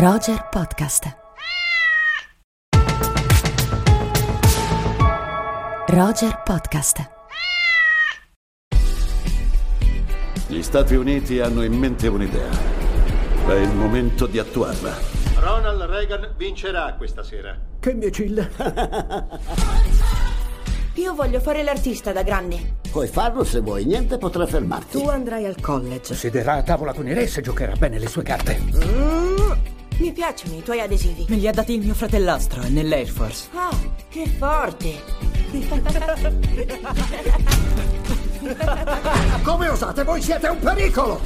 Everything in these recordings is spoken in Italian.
Roger Podcast. Roger Podcast. Gli Stati Uniti hanno in mente un'idea. È il momento di attuarla. Ronald Reagan vincerà questa sera. Che imbecille. Io voglio fare l'artista da grande. Puoi farlo se vuoi, niente potrà fermarti. Tu andrai al college. Siederà a tavola con i re se giocherà bene le sue carte. Mm, mi piacciono i tuoi adesivi. Me li ha dati il mio fratellastro, è nell'Air Force. Ah, che forte. Come osate? Voi siete un pericolo!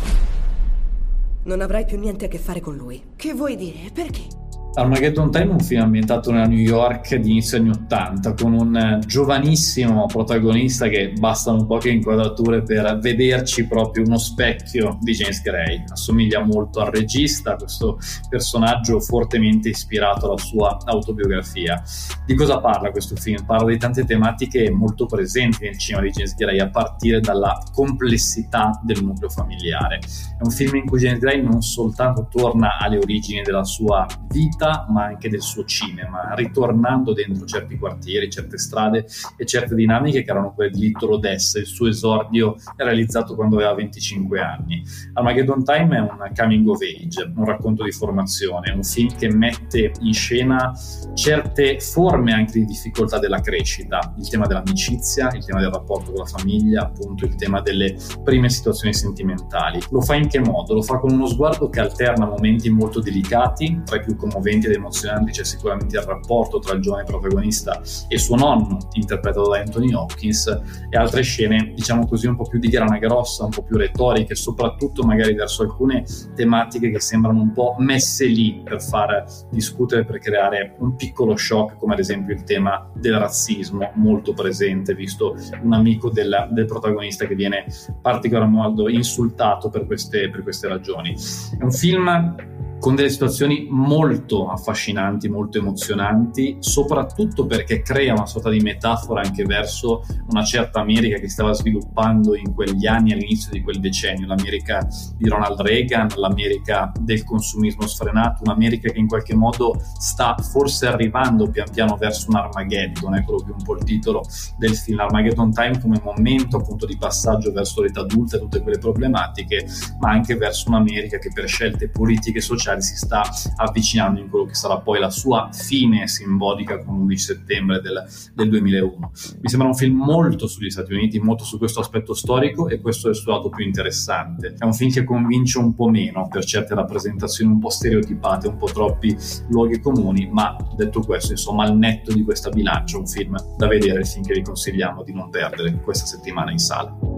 Non avrai più niente a che fare con lui. Che vuoi dire? Perché? Armageddon Time è un film ambientato nella New York di inizio anni 80 con un eh, giovanissimo protagonista che bastano poche inquadrature per vederci proprio uno specchio di James Gray. Assomiglia molto al regista, questo personaggio fortemente ispirato alla sua autobiografia. Di cosa parla questo film? Parla di tante tematiche molto presenti nel cinema di James Gray a partire dalla complessità del nucleo familiare. È un film in cui James Gray non soltanto torna alle origini della sua vita, vita, ma anche del suo cinema, ritornando dentro certi quartieri, certe strade e certe dinamiche che erano quelle di Little Odessa. Il suo esordio realizzato quando aveva 25 anni. Armageddon Time è un coming of age, un racconto di formazione, un film che mette in scena certe forme anche di difficoltà della crescita, il tema dell'amicizia, il tema del rapporto con la famiglia, appunto il tema delle prime situazioni sentimentali. Lo fa in che modo? Lo fa con uno sguardo che alterna momenti molto delicati, tra i più commoventi commoventi ed emozionanti c'è sicuramente il rapporto tra il giovane protagonista e suo nonno, interpretato da Anthony Hopkins, e altre scene, diciamo così, un po' più di grana grossa, un po' più retoriche, soprattutto magari verso alcune tematiche che sembrano un po' messe lì per far discutere, per creare un piccolo shock, come ad esempio il tema del razzismo, molto presente, visto un amico del, del protagonista che viene particolarmente insultato per queste, per queste ragioni. È un film con delle situazioni molto affascinanti, molto emozionanti, soprattutto perché crea una sorta di metafora anche verso una certa America che stava sviluppando in quegli anni all'inizio di quel decennio, l'America di Ronald Reagan, l'America del consumismo sfrenato, un'America che in qualche modo sta forse arrivando pian piano verso un Armageddon, è quello più un po' il titolo del film. Armageddon Time come momento appunto di passaggio verso l'età adulta e tutte quelle problematiche, ma anche verso un'America che per scelte politiche e sociali si sta avvicinando in quello che sarà poi la sua fine simbolica con l'11 settembre del, del 2001. Mi sembra un film molto sugli Stati Uniti, molto su questo aspetto storico e questo è il suo lato più interessante. È un film che convince un po' meno per certe rappresentazioni un po' stereotipate, un po' troppi luoghi comuni, ma detto questo, insomma, al netto di questa bilancia, un film da vedere, il film che vi consigliamo di non perdere questa settimana in sala.